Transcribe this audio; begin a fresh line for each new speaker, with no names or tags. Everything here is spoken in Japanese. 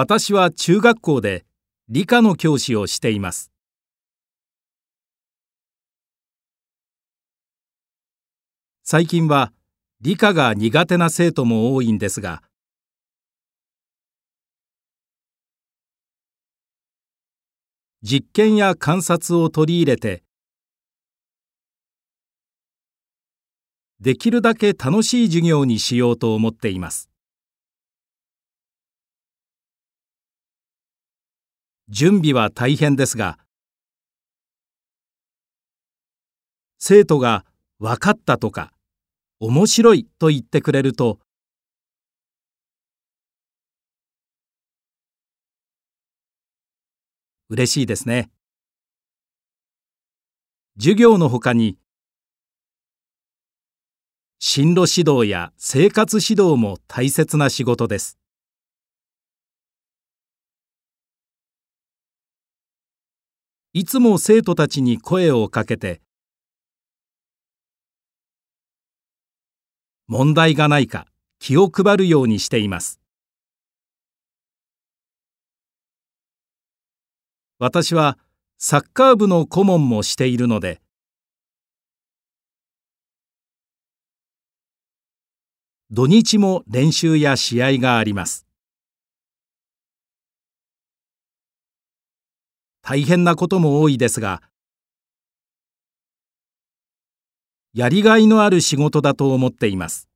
私は中学校で理科の教師をしています。最近は理科が苦手な生徒も多いんですが、実験や観察を取り入れてできるだけ楽しい授業にしようと思っています準備は大変ですが生徒が「分かった」とか「面白い」と言ってくれると嬉しいですね。授業のほかに進路指導や生活指導も大切な仕事です。いつも生徒たちに声をかけて問題がないか気を配るようにしています。私はサッカー部の顧問もしているので土日も練習や試合があります大変なことも多いですがやりがいのある仕事だと思っています。